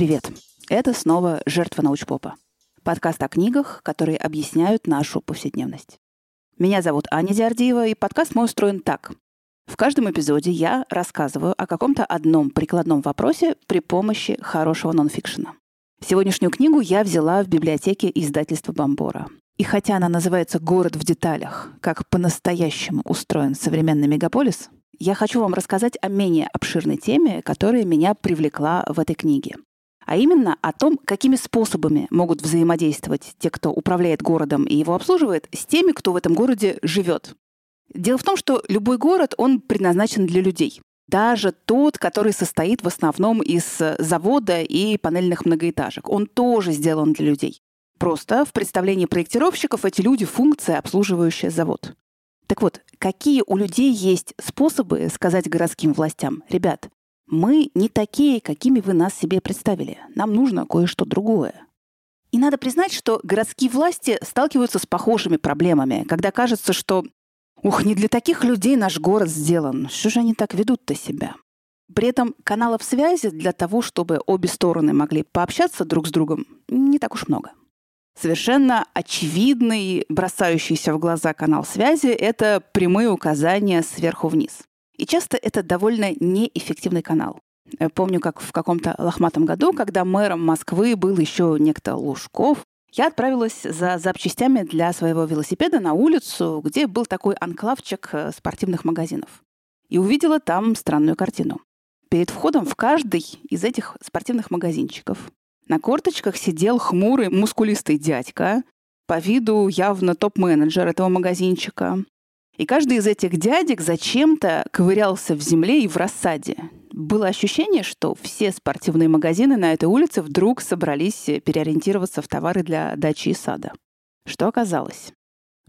Привет! Это снова «Жертва научпопа». Подкаст о книгах, которые объясняют нашу повседневность. Меня зовут Аня Диардиева, и подкаст мой устроен так. В каждом эпизоде я рассказываю о каком-то одном прикладном вопросе при помощи хорошего нонфикшена. Сегодняшнюю книгу я взяла в библиотеке издательства «Бомбора». И хотя она называется «Город в деталях», как по-настоящему устроен современный мегаполис, я хочу вам рассказать о менее обширной теме, которая меня привлекла в этой книге. А именно о том, какими способами могут взаимодействовать те, кто управляет городом и его обслуживает, с теми, кто в этом городе живет. Дело в том, что любой город, он предназначен для людей. Даже тот, который состоит в основном из завода и панельных многоэтажек, он тоже сделан для людей. Просто в представлении проектировщиков эти люди — функция, обслуживающая завод. Так вот, какие у людей есть способы сказать городским властям, ребят, мы не такие, какими вы нас себе представили. Нам нужно кое-что другое. И надо признать, что городские власти сталкиваются с похожими проблемами, когда кажется, что «Ух, не для таких людей наш город сделан. Что же они так ведут-то себя?» При этом каналов связи для того, чтобы обе стороны могли пообщаться друг с другом, не так уж много. Совершенно очевидный, бросающийся в глаза канал связи — это прямые указания сверху вниз. И часто это довольно неэффективный канал. Я помню, как в каком-то лохматом году, когда мэром Москвы был еще некто Лужков, я отправилась за запчастями для своего велосипеда на улицу, где был такой анклавчик э, спортивных магазинов. И увидела там странную картину. Перед входом в каждый из этих спортивных магазинчиков на корточках сидел хмурый, мускулистый дядька, по виду явно топ-менеджер этого магазинчика. И каждый из этих дядек зачем-то ковырялся в земле и в рассаде. Было ощущение, что все спортивные магазины на этой улице вдруг собрались переориентироваться в товары для дачи и сада. Что оказалось?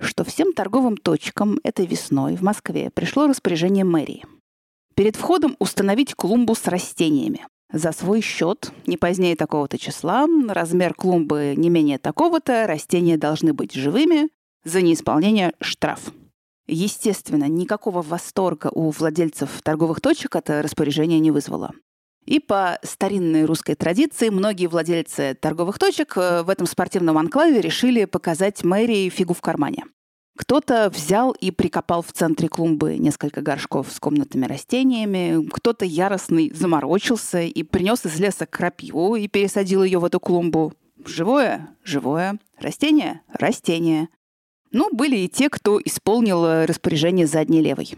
Что всем торговым точкам этой весной в Москве пришло распоряжение мэрии. Перед входом установить клумбу с растениями. За свой счет, не позднее такого-то числа, размер клумбы не менее такого-то, растения должны быть живыми, за неисполнение штраф. Естественно, никакого восторга у владельцев торговых точек это распоряжение не вызвало. И по старинной русской традиции многие владельцы торговых точек э, в этом спортивном анклаве решили показать мэрии фигу в кармане. Кто-то взял и прикопал в центре клумбы несколько горшков с комнатными растениями, кто-то яростный заморочился и принес из леса крапиву и пересадил ее в эту клумбу. Живое? Живое. Растение? Растение. Ну, были и те, кто исполнил э, распоряжение задней левой.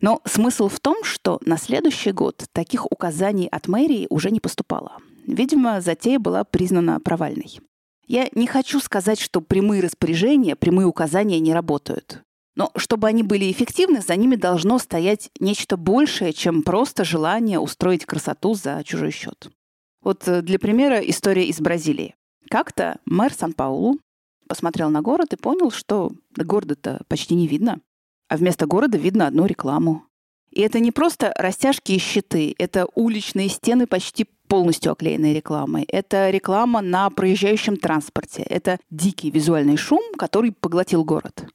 Но смысл в том, что на следующий год таких указаний от мэрии уже не поступало. Видимо, затея была признана провальной. Я не хочу сказать, что прямые распоряжения, прямые указания не работают. Но чтобы они были эффективны, за ними должно стоять нечто большее, чем просто желание устроить красоту за чужой счет. Вот э, для примера история из Бразилии. Как-то мэр Сан-Паулу посмотрел на город и понял, что города-то почти не видно. А вместо города видно одну рекламу. И это не просто растяжки и щиты, это уличные стены почти полностью оклеенные рекламой. Это реклама на проезжающем транспорте. Это дикий визуальный шум, который поглотил город.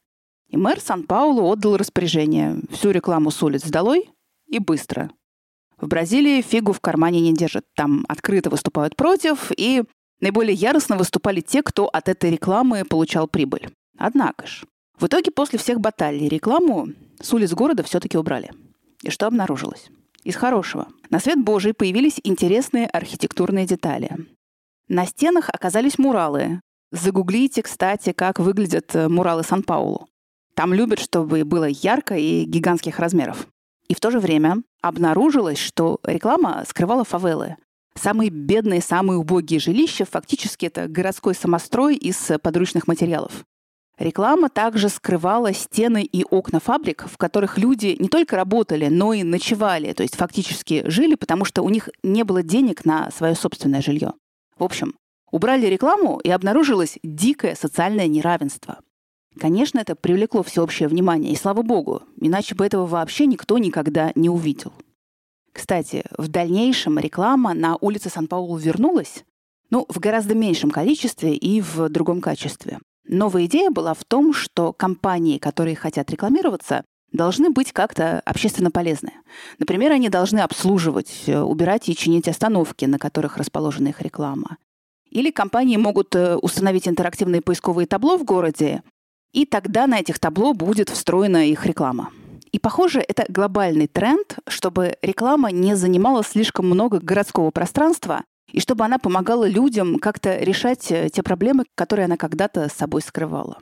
И мэр Сан-Паулу отдал распоряжение всю рекламу с улиц долой и быстро. В Бразилии фигу в кармане не держат. Там открыто выступают против, и Наиболее яростно выступали те, кто от этой рекламы получал прибыль. Однако ж, в итоге после всех баталий рекламу с улиц города все-таки убрали. И что обнаружилось? Из хорошего. На свет Божий появились интересные архитектурные детали. На стенах оказались муралы. Загуглите, кстати, как выглядят э, муралы Сан-Паулу. Там любят, чтобы было ярко и гигантских размеров. И в то же время обнаружилось, что реклама скрывала фавелы, Самые бедные, самые убогие жилища фактически это городской самострой из подручных материалов. Реклама также скрывала стены и окна фабрик, в которых люди не только работали, но и ночевали, то есть фактически жили, потому что у них не было денег на свое собственное жилье. В общем, убрали рекламу, и обнаружилось дикое социальное неравенство. Конечно, это привлекло всеобщее внимание, и слава богу, иначе бы этого вообще никто никогда не увидел. Кстати, в дальнейшем реклама на улице Сан-Паулу вернулась, ну, в гораздо меньшем количестве и в другом качестве. Новая идея была в том, что компании, которые хотят рекламироваться, должны быть как-то общественно полезны. Например, они должны обслуживать, э, убирать и чинить остановки, на которых расположена их реклама. Или компании могут э, установить интерактивные поисковые табло в городе, и тогда на этих табло будет встроена их реклама. И, похоже, это глобальный тренд, чтобы реклама не занимала слишком много городского пространства, и чтобы она помогала людям как-то решать э, те проблемы, которые она когда-то с собой скрывала.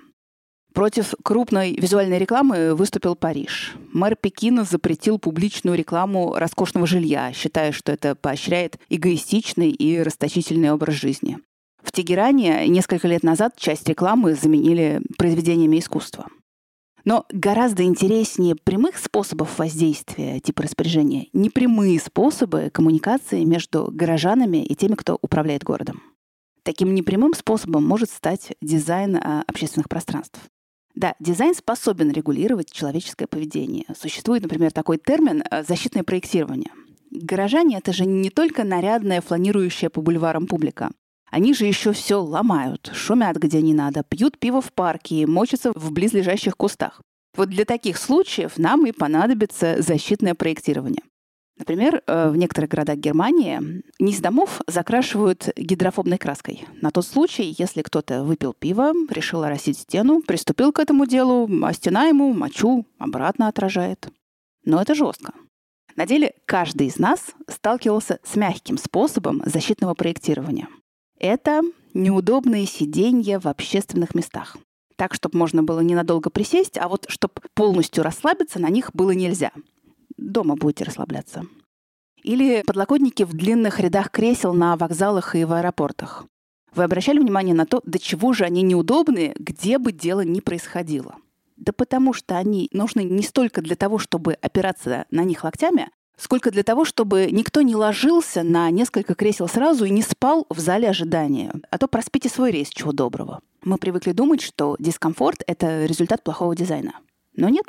Против крупной визуальной рекламы выступил Париж. Мэр Пекина запретил публичную рекламу роскошного жилья, считая, что это поощряет эгоистичный и расточительный образ жизни. В Тегеране несколько лет назад часть рекламы заменили произведениями искусства. Но гораздо интереснее прямых способов воздействия типа распоряжения непрямые способы коммуникации между горожанами и теми, кто управляет городом. Таким непрямым способом может стать дизайн а, общественных пространств. Да, дизайн способен регулировать человеческое поведение. Существует, например, такой термин э, «защитное проектирование». Горожане — это же не только нарядная, фланирующая по бульварам публика. Они же еще все ломают, шумят где не надо, пьют пиво в парке и мочатся в близлежащих кустах. Вот для таких случаев нам и понадобится защитное проектирование. Например, э, в некоторых городах Германии низ домов закрашивают гидрофобной краской. На тот случай, если кто-то выпил пиво, решил оросить стену, приступил к этому делу, а стена ему мочу обратно отражает. Но это жестко. На деле каждый из нас сталкивался с мягким способом защитного проектирования. Это неудобные сиденья в общественных местах. Так, чтобы можно было ненадолго присесть, а вот чтобы полностью расслабиться, на них было нельзя дома будете расслабляться. Или подлокотники в длинных рядах кресел на вокзалах и в аэропортах. Вы обращали внимание на то, до чего же они неудобные, где бы дело ни происходило? Да потому что они нужны не столько для того, чтобы опираться на них локтями, сколько для того, чтобы никто не ложился на несколько кресел сразу и не спал в зале ожидания. А то проспите свой рейс, чего доброго. Мы привыкли думать, что дискомфорт — это результат плохого дизайна. Но нет.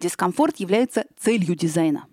Дискомфорт является целью дизайна.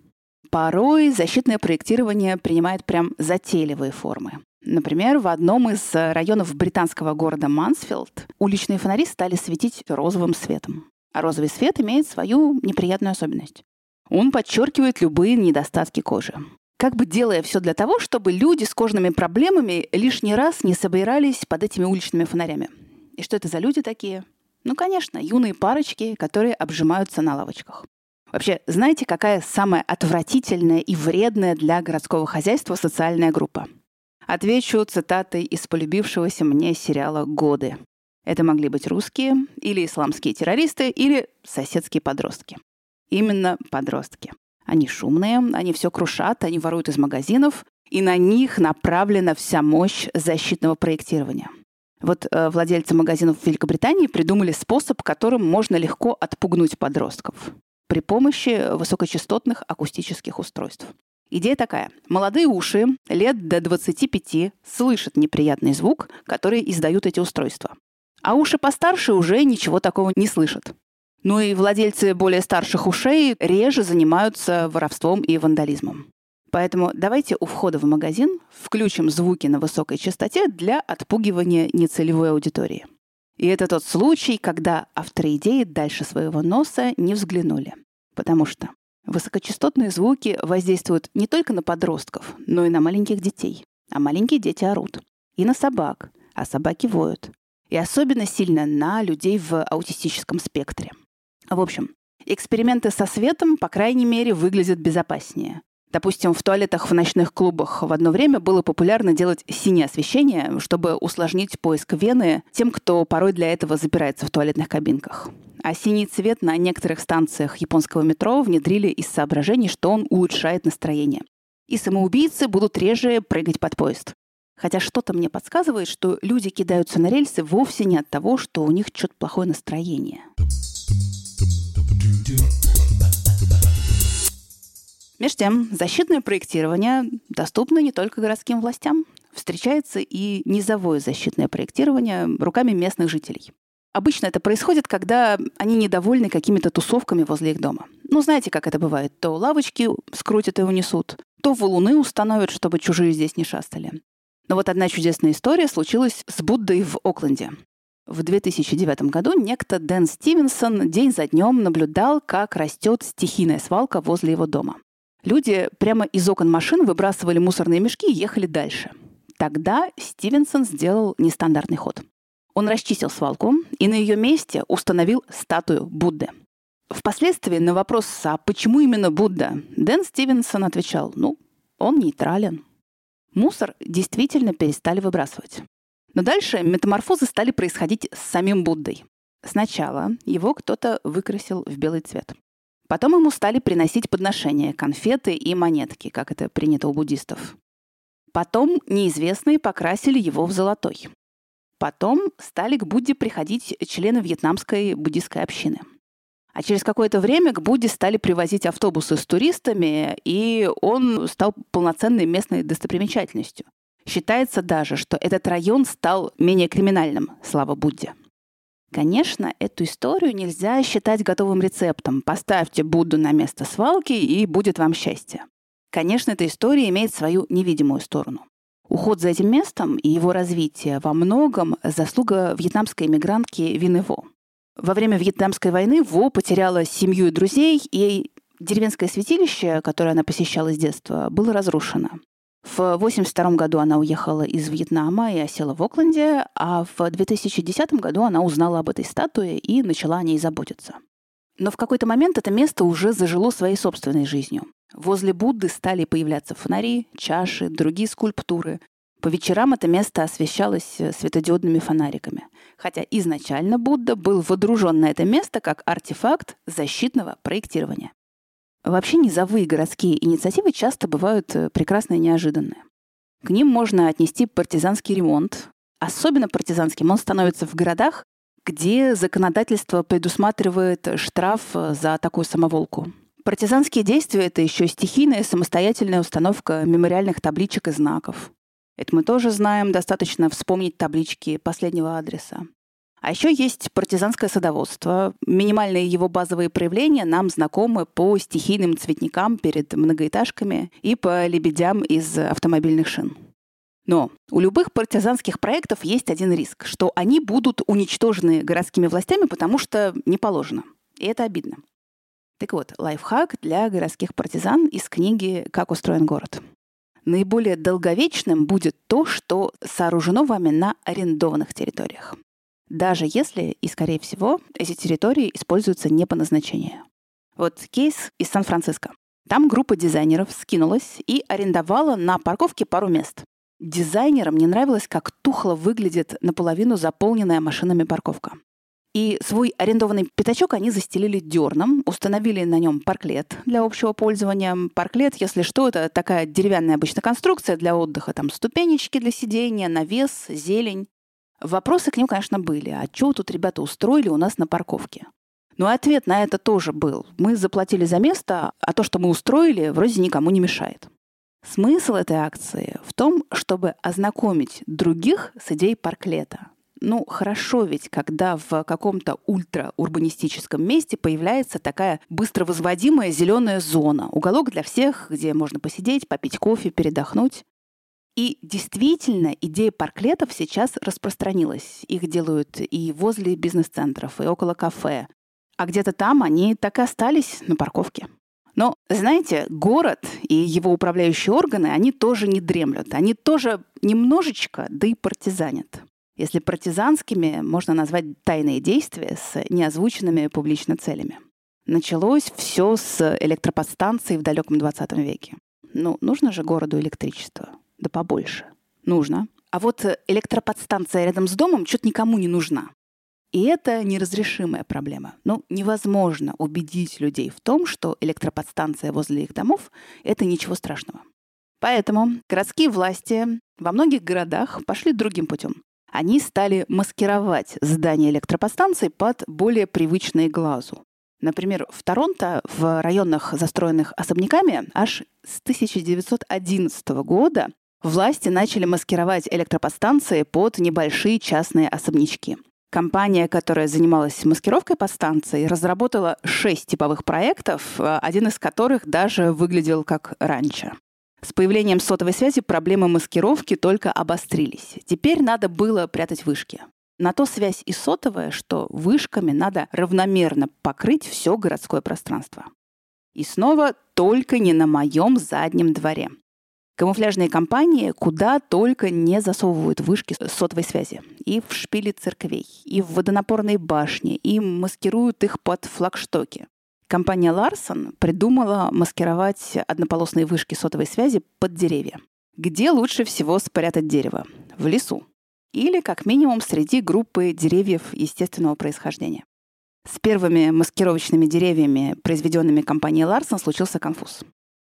Порой защитное проектирование принимает прям затейливые формы. Например, в одном из районов британского города Мансфилд уличные фонари стали светить розовым светом. А розовый свет имеет свою неприятную особенность. Он подчеркивает любые недостатки кожи. Как бы делая все для того, чтобы люди с кожными проблемами лишний раз не собирались под этими уличными фонарями. И что это за люди такие? Ну, конечно, юные парочки, которые обжимаются на лавочках. Вообще, знаете, какая самая отвратительная и вредная для городского хозяйства социальная группа? Отвечу цитатой из полюбившегося мне сериала «Годы». Это могли быть русские, или исламские террористы, или соседские подростки. Именно подростки. Они шумные, они все крушат, они воруют из магазинов, и на них направлена вся мощь защитного проектирования. Вот э, владельцы магазинов в Великобритании придумали способ, которым можно легко отпугнуть подростков при помощи высокочастотных акустических устройств. Идея такая. Молодые уши лет до 25 слышат неприятный звук, который издают эти устройства. А уши постарше уже ничего такого не слышат. Ну и владельцы более старших ушей реже занимаются воровством и вандализмом. Поэтому давайте у входа в магазин включим звуки на высокой частоте для отпугивания нецелевой аудитории. И это тот случай, когда авторы идеи дальше своего носа не взглянули. Потому что высокочастотные звуки воздействуют не только на подростков, но и на маленьких детей. А маленькие дети орут. И на собак, а собаки воют. И особенно сильно на людей в аутистическом спектре. В общем, эксперименты со светом, по крайней мере, выглядят безопаснее. Допустим, в туалетах в ночных клубах в одно время было популярно делать синее освещение, чтобы усложнить поиск вены тем, кто порой для этого запирается в туалетных кабинках. А синий цвет на некоторых станциях японского метро внедрили из соображений, что он улучшает настроение. И самоубийцы будут реже прыгать под поезд. Хотя что-то мне подсказывает, что люди кидаются на рельсы вовсе не от того, что у них что-то плохое настроение. Между тем, защитное проектирование доступно не только городским властям. Встречается и низовое защитное проектирование руками местных жителей. Обычно это происходит, когда они недовольны какими-то тусовками возле их дома. Ну, знаете, как это бывает. То лавочки скрутят и унесут, то валуны установят, чтобы чужие здесь не шастали. Но вот одна чудесная история случилась с Буддой в Окленде. В 2009 году некто Дэн Стивенсон день за днем наблюдал, как растет стихийная свалка возле его дома. Люди прямо из окон машин выбрасывали мусорные мешки и ехали дальше. Тогда Стивенсон сделал нестандартный ход. Он расчистил свалку и на ее месте установил статую Будды. Впоследствии на вопрос, а почему именно Будда, Дэн Стивенсон отвечал, ну, он нейтрален. Мусор действительно перестали выбрасывать. Но дальше метаморфозы стали происходить с самим Буддой. Сначала его кто-то выкрасил в белый цвет. Потом ему стали приносить подношения, конфеты и монетки, как это принято у буддистов. Потом неизвестные покрасили его в золотой. Потом стали к Будде приходить члены вьетнамской буддистской общины. А через какое-то время к Будде стали привозить автобусы с туристами, и он стал полноценной местной достопримечательностью. Считается даже, что этот район стал менее криминальным, слава Будде. Конечно, эту историю нельзя считать готовым рецептом. Поставьте Будду на место свалки, и будет вам счастье. Конечно, эта история имеет свою невидимую сторону. Уход за этим местом и его развитие во многом заслуга вьетнамской эмигрантки Винево. Во время Вьетнамской войны Во потеряла семью и друзей, и деревенское святилище, которое она посещала с детства, было разрушено. В 1982 году она уехала из Вьетнама и осела в Окленде, а в 2010 году она узнала об этой статуе и начала о ней заботиться. Но в какой-то момент это место уже зажило своей собственной жизнью. Возле Будды стали появляться фонари, чаши, другие скульптуры. По вечерам это место освещалось светодиодными фонариками. Хотя изначально Будда был водружен на это место как артефакт защитного проектирования. Вообще низовые городские инициативы часто бывают э, прекрасные и неожиданные. К ним можно отнести партизанский ремонт. Особенно партизанским он становится в городах, где законодательство предусматривает штраф э, за такую самоволку. Партизанские действия — это еще стихийная самостоятельная установка мемориальных табличек и знаков. Это мы тоже знаем, достаточно вспомнить таблички последнего адреса. А еще есть партизанское садоводство. Минимальные его базовые проявления нам знакомы по стихийным цветникам перед многоэтажками и по лебедям из автомобильных шин. Но у любых партизанских проектов есть один риск, что они будут уничтожены городскими властями, потому что не положено. И это обидно. Так вот, лайфхак для городских партизан из книги «Как устроен город». Наиболее долговечным будет то, что сооружено вами на арендованных территориях даже если, и скорее всего, эти территории используются не по назначению. Вот кейс из Сан-Франциско. Там группа дизайнеров скинулась и арендовала на парковке пару мест. Дизайнерам не нравилось, как тухло выглядит наполовину заполненная машинами парковка. И свой арендованный пятачок они застелили дерном, установили на нем парклет для общего пользования. Парклет, если что, это такая деревянная обычная конструкция для отдыха. Там ступенечки для сидения, навес, зелень. Вопросы к ним, конечно, были. А что тут ребята устроили у нас на парковке? Но ответ на это тоже был. Мы заплатили за место, а то, что мы устроили, вроде никому не мешает. Смысл этой акции в том, чтобы ознакомить других с идеей парклета. Ну, хорошо ведь, когда в каком-то ультраурбанистическом месте появляется такая быстро возводимая зеленая зона, уголок для всех, где можно посидеть, попить кофе, передохнуть. И действительно, идея парклетов сейчас распространилась. Их делают и возле бизнес-центров, и около кафе. А где-то там они так и остались на парковке. Но, знаете, город и его управляющие органы, они тоже не дремлют. Они тоже немножечко, да и партизанят. Если партизанскими можно назвать тайные действия с неозвученными публично целями. Началось все с электроподстанции в далеком 20 веке. Ну, нужно же городу электричество да побольше. Нужно. А вот электроподстанция рядом с домом что-то никому не нужна. И это неразрешимая проблема. Ну, невозможно убедить людей в том, что электроподстанция возле их домов — это ничего страшного. Поэтому городские власти во многих городах пошли другим путем. Они стали маскировать здания электроподстанций под более привычные глазу. Например, в Торонто, в районах, застроенных особняками, аж с 1911 года Власти начали маскировать электроподстанции под небольшие частные особнячки. Компания, которая занималась маскировкой подстанций, разработала шесть типовых проектов, э, один из которых даже выглядел как раньше. С появлением сотовой связи проблемы маскировки только обострились. Теперь надо было прятать вышки. На то связь и сотовая, что вышками надо равномерно покрыть все городское пространство. И снова только не на моем заднем дворе. Камуфляжные компании куда только не засовывают вышки сотовой связи. И в шпили церквей, и в водонапорные башни, и маскируют их под флагштоки. Компания Larson придумала маскировать однополосные вышки сотовой связи под деревья. Где лучше всего спрятать дерево? В лесу. Или, как минимум, среди группы деревьев естественного происхождения. С первыми маскировочными деревьями, произведенными компанией Larson, случился конфуз.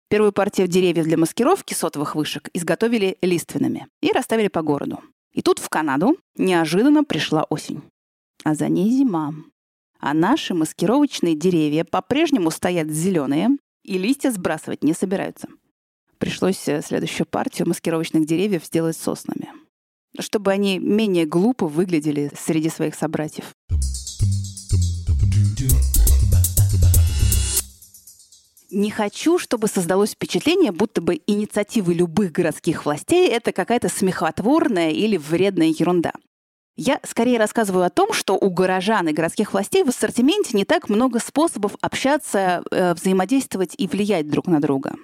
Первую партию деревьев для маскировки сотовых вышек изготовили лиственными и расставили по городу. И тут в Канаду неожиданно пришла осень. А за ней зима. А наши маскировочные деревья по-прежнему стоят зеленые, и листья сбрасывать не собираются. Пришлось э, следующую партию маскировочных деревьев сделать соснами, чтобы они менее глупо выглядели среди своих собратьев. Не хочу, чтобы создалось впечатление, будто бы инициативы любых городских властей — это какая-то смехотворная или вредная ерунда. Я скорее рассказываю о том, что у горожан и городских властей в ассортименте не так много способов общаться, э, взаимодействовать и влиять друг на друга.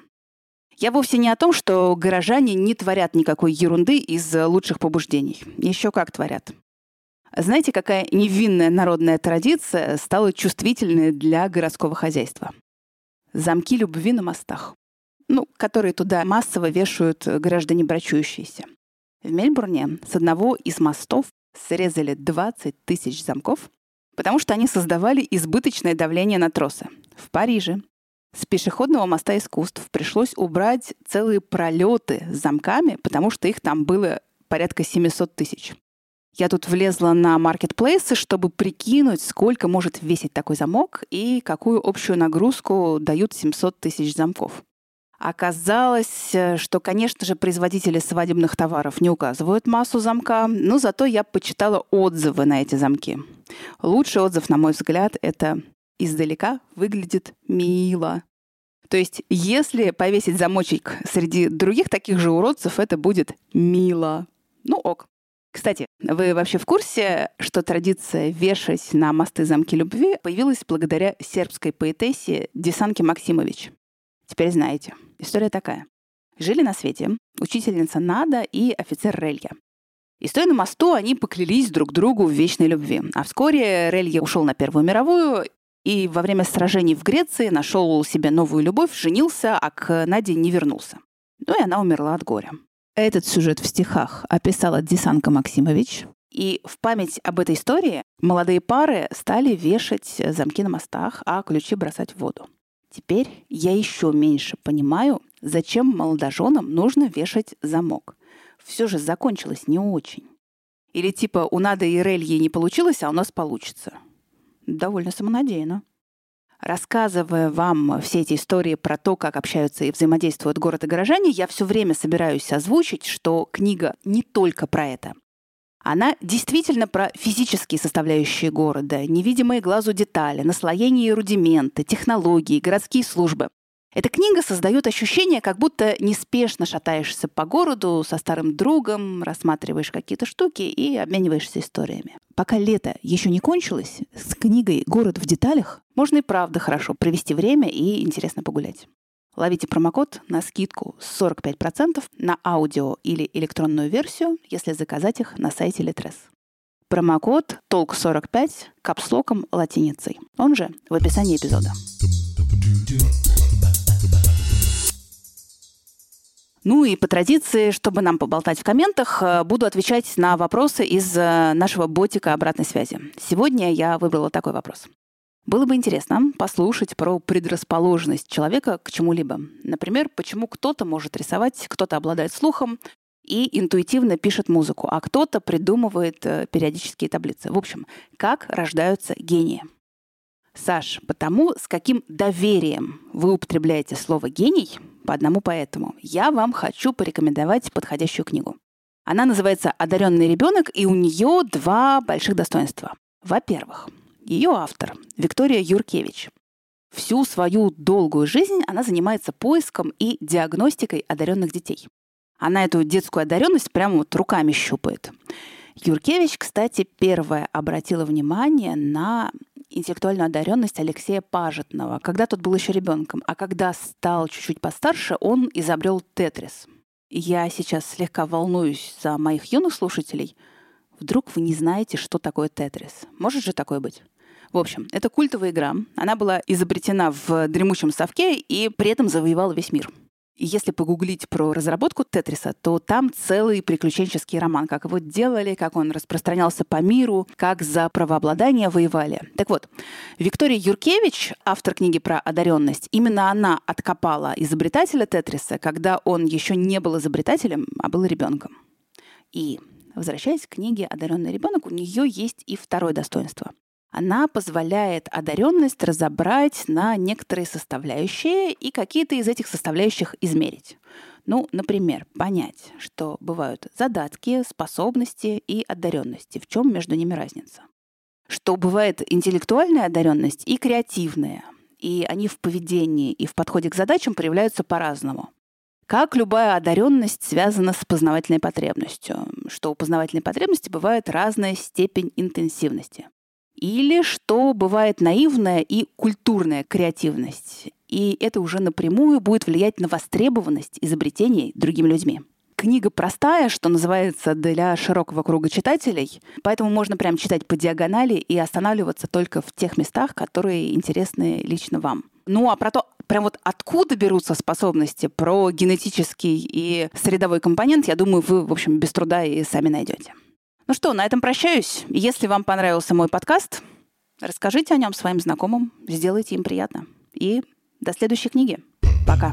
Я вовсе не о том, что горожане не творят никакой ерунды из лучших побуждений. Еще как творят. Знаете, какая невинная народная традиция стала чувствительной для городского хозяйства? Замки любви на мостах, ну, которые туда массово вешают граждане брачующиеся. В Мельбурне с одного из мостов срезали 20 тысяч замков, потому что они создавали избыточное давление на тросы. В Париже с пешеходного моста искусств пришлось убрать целые пролеты с замками, потому что их там было порядка 700 тысяч. Я тут влезла на маркетплейсы, чтобы прикинуть, сколько может весить такой замок и какую общую нагрузку дают 700 тысяч замков. Оказалось, что, конечно же, производители свадебных товаров не указывают массу замка, но зато я почитала отзывы на эти замки. Лучший отзыв, на мой взгляд, это издалека выглядит мило. То есть, если повесить замочек среди других таких же уродцев, это будет мило. Ну ок. Кстати, вы вообще в курсе, что традиция вешать на мосты замки любви появилась благодаря сербской поэтессе Десанке Максимович? Теперь знаете. История такая. Жили на свете учительница Нада и офицер Релья. И стоя на мосту, они поклялись друг другу в вечной любви. А вскоре Релья ушел на Первую мировую и во время сражений в Греции нашел себе новую любовь, женился, а к Наде не вернулся. Ну и она умерла от горя. Этот сюжет в стихах описала Десанка Максимович. И в память об этой истории молодые пары стали вешать замки на мостах, а ключи бросать в воду. Теперь я еще меньше понимаю, зачем молодоженам нужно вешать замок. Все же закончилось не очень. Или типа у Нады и Рельи не получилось, а у нас получится. Довольно самонадеянно. Рассказывая вам все эти истории про то, как общаются и взаимодействуют город и горожане, я все время собираюсь озвучить, что книга не только про это. Она действительно про физические составляющие города, невидимые глазу детали, наслоение и рудименты, технологии, городские службы. Эта книга создает ощущение, как будто неспешно шатаешься по городу со старым другом, рассматриваешь какие-то штуки и обмениваешься историями. Пока лето еще не кончилось, с книгой «Город в деталях» можно и правда хорошо провести время и интересно погулять. Ловите промокод на скидку 45% на аудио или электронную версию, если заказать их на сайте Litres. Промокод TOLK45 капслоком латиницей, он же в описании эпизода. Ну и по традиции, чтобы нам поболтать в комментах, э, буду отвечать на вопросы из э, нашего ботика обратной связи. Сегодня я выбрала такой вопрос. Было бы интересно послушать про предрасположенность человека к чему-либо. Например, почему кто-то может рисовать, кто-то обладает слухом и интуитивно пишет музыку, а кто-то придумывает э, периодические таблицы. В общем, как рождаются гении. Саш, потому с каким доверием вы употребляете слово «гений», по одному поэтому, я вам хочу порекомендовать подходящую книгу. Она называется «Одаренный ребенок», и у нее два больших достоинства. Во-первых, ее автор Виктория Юркевич. Всю свою долгую жизнь она занимается поиском и диагностикой одаренных детей. Она эту детскую одаренность прямо вот руками щупает. Юркевич, кстати, первая обратила внимание на интеллектуальную одаренность Алексея Пажетного, когда тот был еще ребенком. А когда стал чуть-чуть постарше, он изобрел тетрис. Я сейчас слегка волнуюсь за моих юных слушателей. Вдруг вы не знаете, что такое тетрис? Может же такое быть? В общем, это культовая игра. Она была изобретена в дремучем совке и при этом завоевала весь мир. Если погуглить про разработку Тетриса, то там целый приключенческий роман, как его делали, как он распространялся по миру, как за правообладание воевали. Так вот, Виктория Юркевич, автор книги про одаренность, именно она откопала изобретателя Тетриса, когда он еще не был изобретателем, а был ребенком. И Возвращаясь к книге «Одаренный ребенок», у нее есть и второе достоинство. Она позволяет одаренность разобрать на некоторые составляющие и какие-то из этих составляющих измерить. Ну, например, понять, что бывают задатки, способности и одаренности, в чем между ними разница. Что бывает интеллектуальная одаренность и креативная, и они в поведении и в подходе к задачам проявляются по-разному. Как любая одаренность связана с познавательной потребностью, что у познавательной потребности бывает разная степень интенсивности или что бывает наивная и культурная креативность. И это уже напрямую будет влиять на востребованность изобретений другими людьми. Книга простая, что называется, для широкого круга читателей, поэтому можно прям читать по диагонали и останавливаться только в тех местах, которые интересны лично вам. Ну а про то, прям вот откуда берутся способности, про генетический и средовой компонент, я думаю, вы, в общем, без труда и сами найдете. Ну что, на этом прощаюсь. Если вам понравился мой подкаст, расскажите о нем своим знакомым, сделайте им приятно. И до следующей книги. Пока.